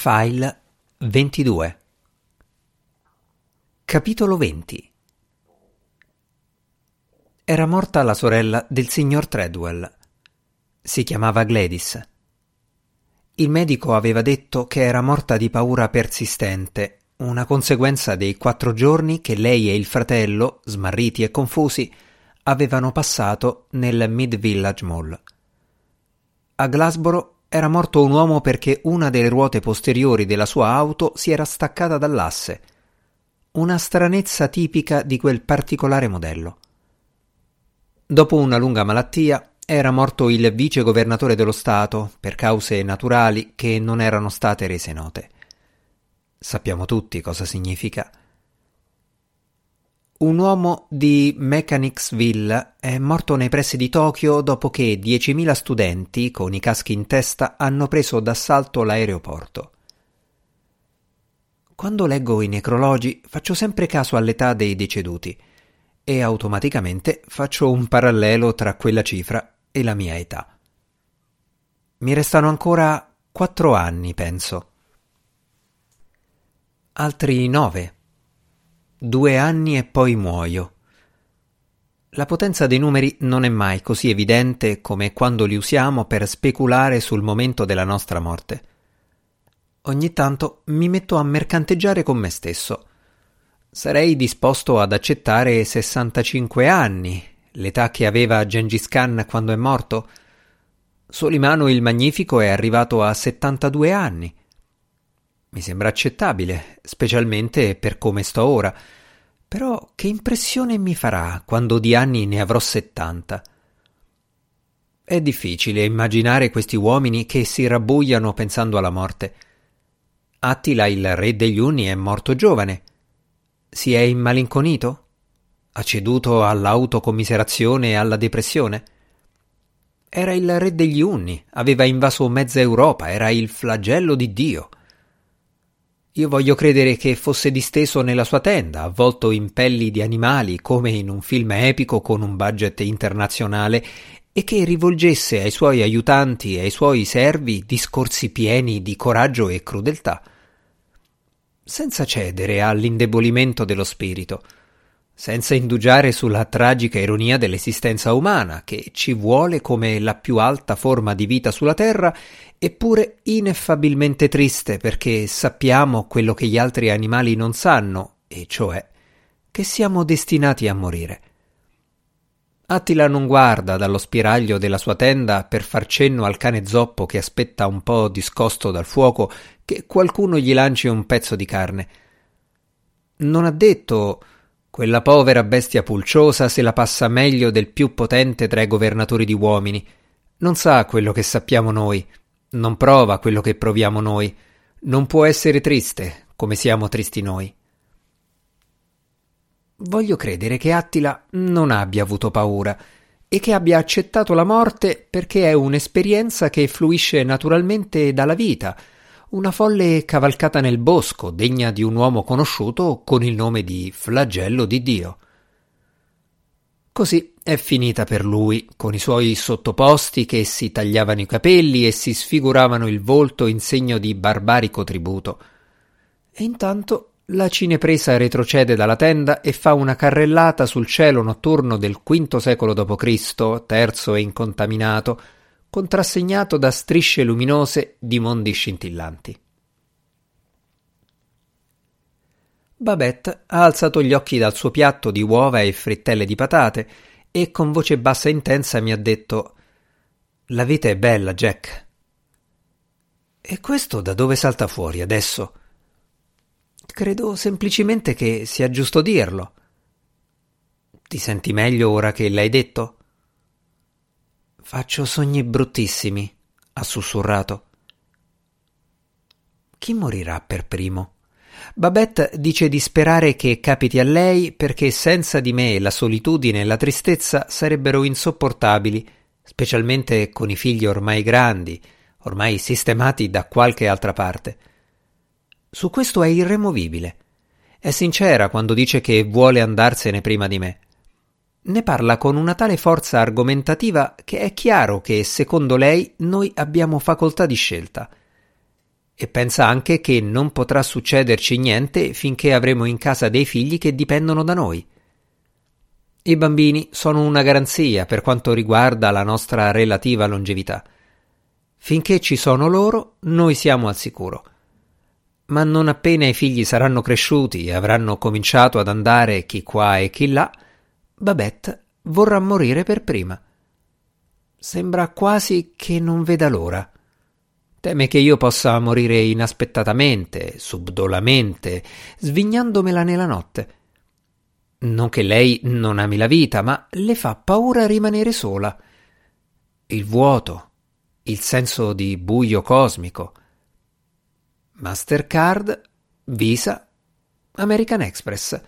File 22 Capitolo 20 Era morta la sorella del signor Treadwell. Si chiamava Gladys. Il medico aveva detto che era morta di paura persistente, una conseguenza dei quattro giorni che lei e il fratello, smarriti e confusi, avevano passato nel Mid Village Mall. A Glasborough era morto un uomo perché una delle ruote posteriori della sua auto si era staccata dall'asse. Una stranezza tipica di quel particolare modello. Dopo una lunga malattia era morto il vice governatore dello Stato per cause naturali che non erano state rese note. Sappiamo tutti cosa significa. Un uomo di Mechanicsville è morto nei pressi di Tokyo dopo che 10.000 studenti con i caschi in testa hanno preso d'assalto l'aeroporto. Quando leggo i necrologi faccio sempre caso all'età dei deceduti e automaticamente faccio un parallelo tra quella cifra e la mia età. Mi restano ancora quattro anni, penso. Altri nove Due anni e poi muoio. La potenza dei numeri non è mai così evidente come quando li usiamo per speculare sul momento della nostra morte. Ogni tanto mi metto a mercanteggiare con me stesso. Sarei disposto ad accettare 65 anni, l'età che aveva Gengis Khan quando è morto. Solimano il Magnifico è arrivato a 72 anni. Mi sembra accettabile, specialmente per come sto ora. Però che impressione mi farà quando di anni ne avrò settanta? È difficile immaginare questi uomini che si rabbuiano pensando alla morte. Attila, il re degli Unni, è morto giovane. Si è immalinconito? Ha ceduto all'autocommiserazione e alla depressione? Era il re degli Unni, aveva invaso mezza Europa, era il flagello di Dio. Io voglio credere che fosse disteso nella sua tenda, avvolto in pelli di animali, come in un film epico con un budget internazionale, e che rivolgesse ai suoi aiutanti e ai suoi servi discorsi pieni di coraggio e crudeltà, senza cedere all'indebolimento dello spirito, senza indugiare sulla tragica ironia dell'esistenza umana, che ci vuole come la più alta forma di vita sulla terra, eppure ineffabilmente triste perché sappiamo quello che gli altri animali non sanno, e cioè che siamo destinati a morire. Attila non guarda dallo spiraglio della sua tenda per far cenno al cane zoppo che aspetta un po' discosto dal fuoco che qualcuno gli lanci un pezzo di carne. Non ha detto quella povera bestia pulciosa se la passa meglio del più potente tra i governatori di uomini. Non sa quello che sappiamo noi, non prova quello che proviamo noi, non può essere triste come siamo tristi noi. Voglio credere che Attila non abbia avuto paura e che abbia accettato la morte perché è un'esperienza che fluisce naturalmente dalla vita, una folle cavalcata nel bosco, degna di un uomo conosciuto con il nome di flagello di Dio. Così è finita per lui, con i suoi sottoposti che si tagliavano i capelli e si sfiguravano il volto in segno di barbarico tributo. E intanto la cinepresa retrocede dalla tenda e fa una carrellata sul cielo notturno del V secolo d.C., terzo e incontaminato, contrassegnato da strisce luminose di mondi scintillanti. Babette ha alzato gli occhi dal suo piatto di uova e frittelle di patate e con voce bassa e intensa mi ha detto La vita è bella, Jack. E questo da dove salta fuori adesso? Credo semplicemente che sia giusto dirlo. Ti senti meglio ora che l'hai detto? Faccio sogni bruttissimi, ha sussurrato. Chi morirà per primo? Babette dice di sperare che capiti a lei perché senza di me la solitudine e la tristezza sarebbero insopportabili, specialmente con i figli ormai grandi, ormai sistemati da qualche altra parte. Su questo è irremovibile. È sincera quando dice che vuole andarsene prima di me ne parla con una tale forza argomentativa che è chiaro che, secondo lei, noi abbiamo facoltà di scelta. e pensa anche che non potrà succederci niente finché avremo in casa dei figli che dipendono da noi. I bambini sono una garanzia per quanto riguarda la nostra relativa longevità. Finché ci sono loro, noi siamo al sicuro. Ma non appena i figli saranno cresciuti e avranno cominciato ad andare chi qua e chi là, Babette vorrà morire per prima. Sembra quasi che non veda l'ora. Teme che io possa morire inaspettatamente, subdolamente, svignandomela nella notte. Non che lei non ami la vita, ma le fa paura rimanere sola. Il vuoto, il senso di buio cosmico. Mastercard, Visa, American Express.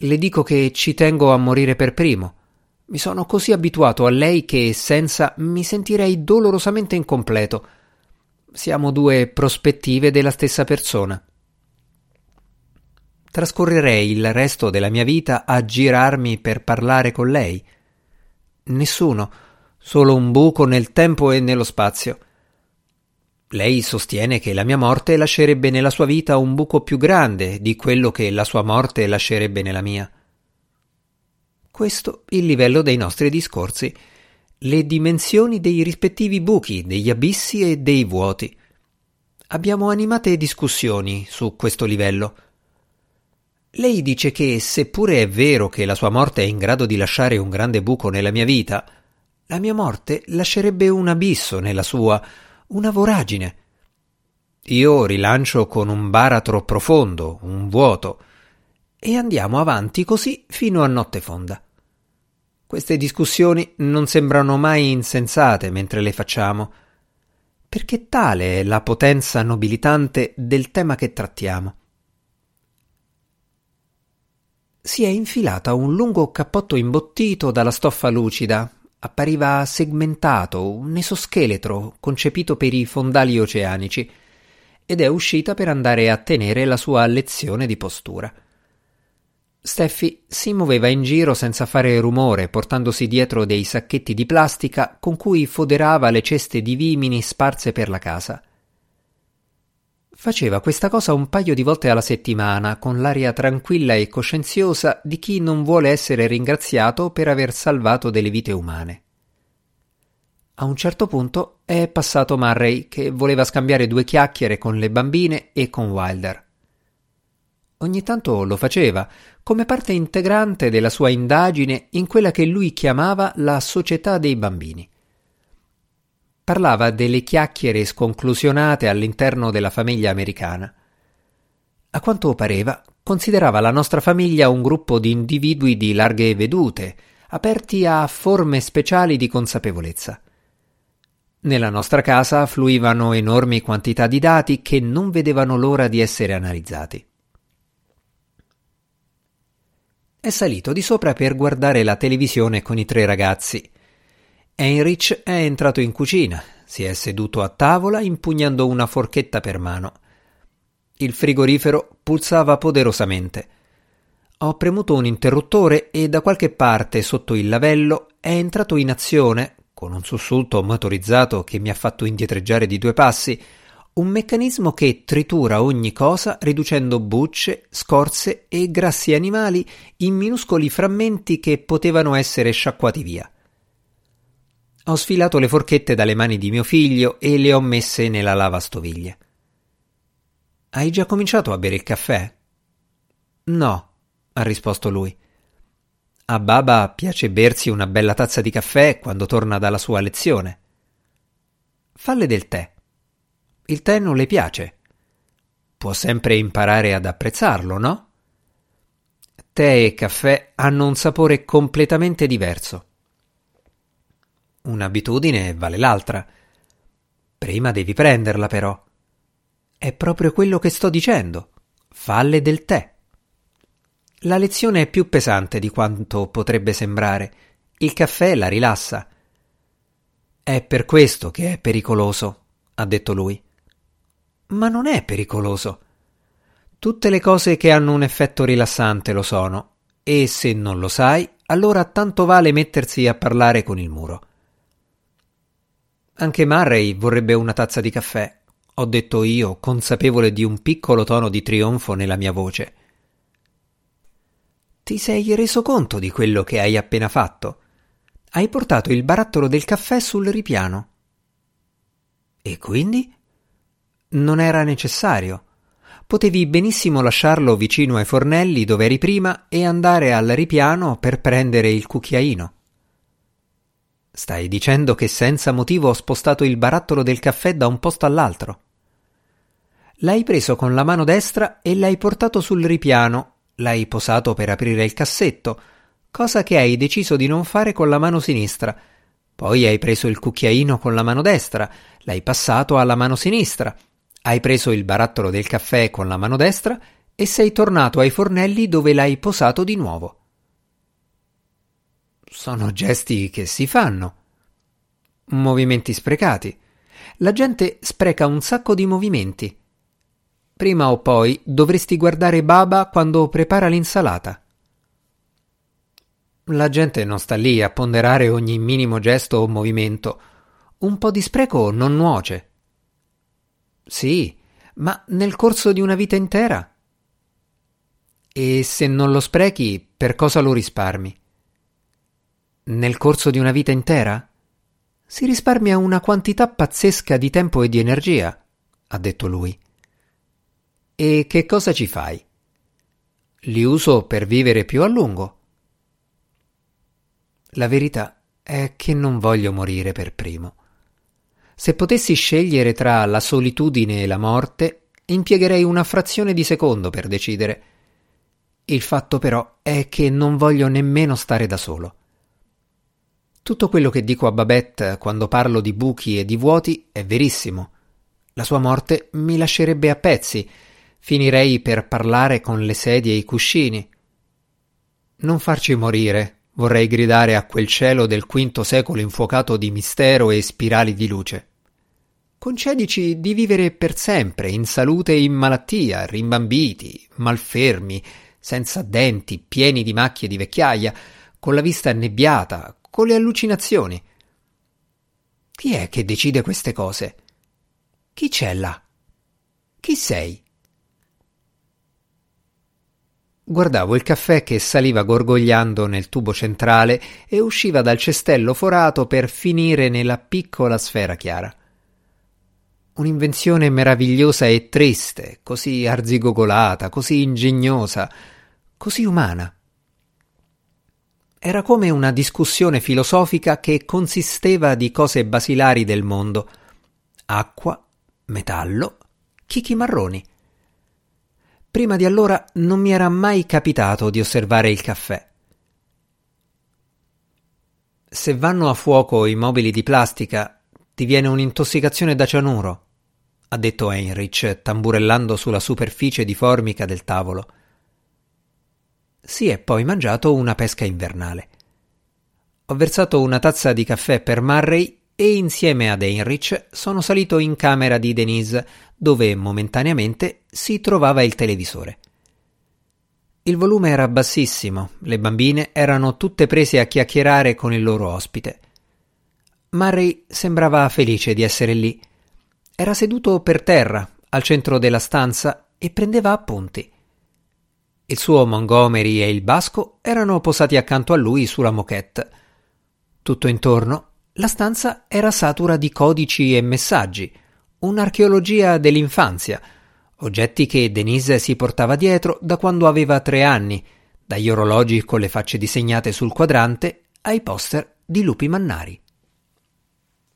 Le dico che ci tengo a morire per primo. Mi sono così abituato a lei che senza mi sentirei dolorosamente incompleto. Siamo due prospettive della stessa persona. Trascorrerei il resto della mia vita a girarmi per parlare con lei. Nessuno, solo un buco nel tempo e nello spazio. Lei sostiene che la mia morte lascerebbe nella sua vita un buco più grande di quello che la sua morte lascerebbe nella mia. Questo il livello dei nostri discorsi le dimensioni dei rispettivi buchi, degli abissi e dei vuoti. Abbiamo animate discussioni su questo livello. Lei dice che, seppure è vero che la sua morte è in grado di lasciare un grande buco nella mia vita, la mia morte lascerebbe un abisso nella sua, una voragine. Io rilancio con un baratro profondo, un vuoto, e andiamo avanti così fino a notte fonda. Queste discussioni non sembrano mai insensate mentre le facciamo, perché tale è la potenza nobilitante del tema che trattiamo. Si è infilata un lungo cappotto imbottito dalla stoffa lucida, appariva segmentato, un esoscheletro concepito per i fondali oceanici, ed è uscita per andare a tenere la sua lezione di postura. Steffi si muoveva in giro senza fare rumore, portandosi dietro dei sacchetti di plastica con cui foderava le ceste di vimini sparse per la casa. Faceva questa cosa un paio di volte alla settimana, con l'aria tranquilla e coscienziosa di chi non vuole essere ringraziato per aver salvato delle vite umane. A un certo punto è passato Murray, che voleva scambiare due chiacchiere con le bambine e con Wilder. Ogni tanto lo faceva, come parte integrante della sua indagine in quella che lui chiamava la società dei bambini. Parlava delle chiacchiere sconclusionate all'interno della famiglia americana. A quanto pareva, considerava la nostra famiglia un gruppo di individui di larghe vedute, aperti a forme speciali di consapevolezza. Nella nostra casa fluivano enormi quantità di dati che non vedevano l'ora di essere analizzati. È salito di sopra per guardare la televisione con i tre ragazzi. Heinrich è entrato in cucina, si è seduto a tavola impugnando una forchetta per mano. Il frigorifero pulsava poderosamente. Ho premuto un interruttore e da qualche parte sotto il lavello è entrato in azione, con un sussulto motorizzato che mi ha fatto indietreggiare di due passi, un meccanismo che tritura ogni cosa riducendo bucce, scorze e grassi animali in minuscoli frammenti che potevano essere sciacquati via. Ho sfilato le forchette dalle mani di mio figlio e le ho messe nella lavastoviglie. Hai già cominciato a bere il caffè? No, ha risposto lui. A Baba piace bersi una bella tazza di caffè quando torna dalla sua lezione. Falle del tè. Il tè non le piace. Può sempre imparare ad apprezzarlo, no? Tè e caffè hanno un sapore completamente diverso. Un'abitudine vale l'altra. Prima devi prenderla, però. È proprio quello che sto dicendo. Falle del tè. La lezione è più pesante di quanto potrebbe sembrare. Il caffè la rilassa. È per questo che è pericoloso, ha detto lui ma non è pericoloso. Tutte le cose che hanno un effetto rilassante lo sono, e se non lo sai, allora tanto vale mettersi a parlare con il muro. Anche Murray vorrebbe una tazza di caffè. ho detto io, consapevole di un piccolo tono di trionfo nella mia voce. Ti sei reso conto di quello che hai appena fatto? Hai portato il barattolo del caffè sul ripiano. E quindi? Non era necessario. Potevi benissimo lasciarlo vicino ai fornelli dove eri prima e andare al ripiano per prendere il cucchiaino. Stai dicendo che senza motivo ho spostato il barattolo del caffè da un posto all'altro. L'hai preso con la mano destra e l'hai portato sul ripiano, l'hai posato per aprire il cassetto, cosa che hai deciso di non fare con la mano sinistra. Poi hai preso il cucchiaino con la mano destra, l'hai passato alla mano sinistra, hai preso il barattolo del caffè con la mano destra e sei tornato ai fornelli dove l'hai posato di nuovo. Sono gesti che si fanno. Movimenti sprecati. La gente spreca un sacco di movimenti. Prima o poi dovresti guardare Baba quando prepara l'insalata. La gente non sta lì a ponderare ogni minimo gesto o movimento. Un po' di spreco non nuoce. Sì, ma nel corso di una vita intera? E se non lo sprechi, per cosa lo risparmi? Nel corso di una vita intera? Si risparmia una quantità pazzesca di tempo e di energia, ha detto lui. E che cosa ci fai? Li uso per vivere più a lungo. La verità è che non voglio morire per primo. Se potessi scegliere tra la solitudine e la morte, impiegherei una frazione di secondo per decidere. Il fatto però è che non voglio nemmeno stare da solo. Tutto quello che dico a Babette quando parlo di buchi e di vuoti è verissimo. La sua morte mi lascerebbe a pezzi. Finirei per parlare con le sedie e i cuscini. Non farci morire, vorrei gridare a quel cielo del quinto secolo infuocato di mistero e spirali di luce. Concedici di vivere per sempre, in salute e in malattia, rimbambiti, malfermi, senza denti, pieni di macchie di vecchiaia, con la vista annebbiata, con le allucinazioni. Chi è che decide queste cose? Chi c'è là? Chi sei? Guardavo il caffè che saliva gorgogliando nel tubo centrale e usciva dal cestello forato per finire nella piccola sfera chiara. Un'invenzione meravigliosa e triste, così arzigogolata, così ingegnosa, così umana. Era come una discussione filosofica che consisteva di cose basilari del mondo. Acqua, metallo, chicchi marroni. Prima di allora non mi era mai capitato di osservare il caffè. Se vanno a fuoco i mobili di plastica, ti viene un'intossicazione da cianuro, ha detto Heinrich, tamburellando sulla superficie di formica del tavolo si è poi mangiato una pesca invernale. Ho versato una tazza di caffè per Murray e insieme ad Heinrich sono salito in camera di Denise, dove momentaneamente si trovava il televisore. Il volume era bassissimo, le bambine erano tutte prese a chiacchierare con il loro ospite. Murray sembrava felice di essere lì. Era seduto per terra, al centro della stanza, e prendeva appunti. Il suo Montgomery e il basco erano posati accanto a lui sulla moquette. Tutto intorno la stanza era satura di codici e messaggi, un'archeologia dell'infanzia, oggetti che Denise si portava dietro da quando aveva tre anni, dagli orologi con le facce disegnate sul quadrante ai poster di lupi mannari.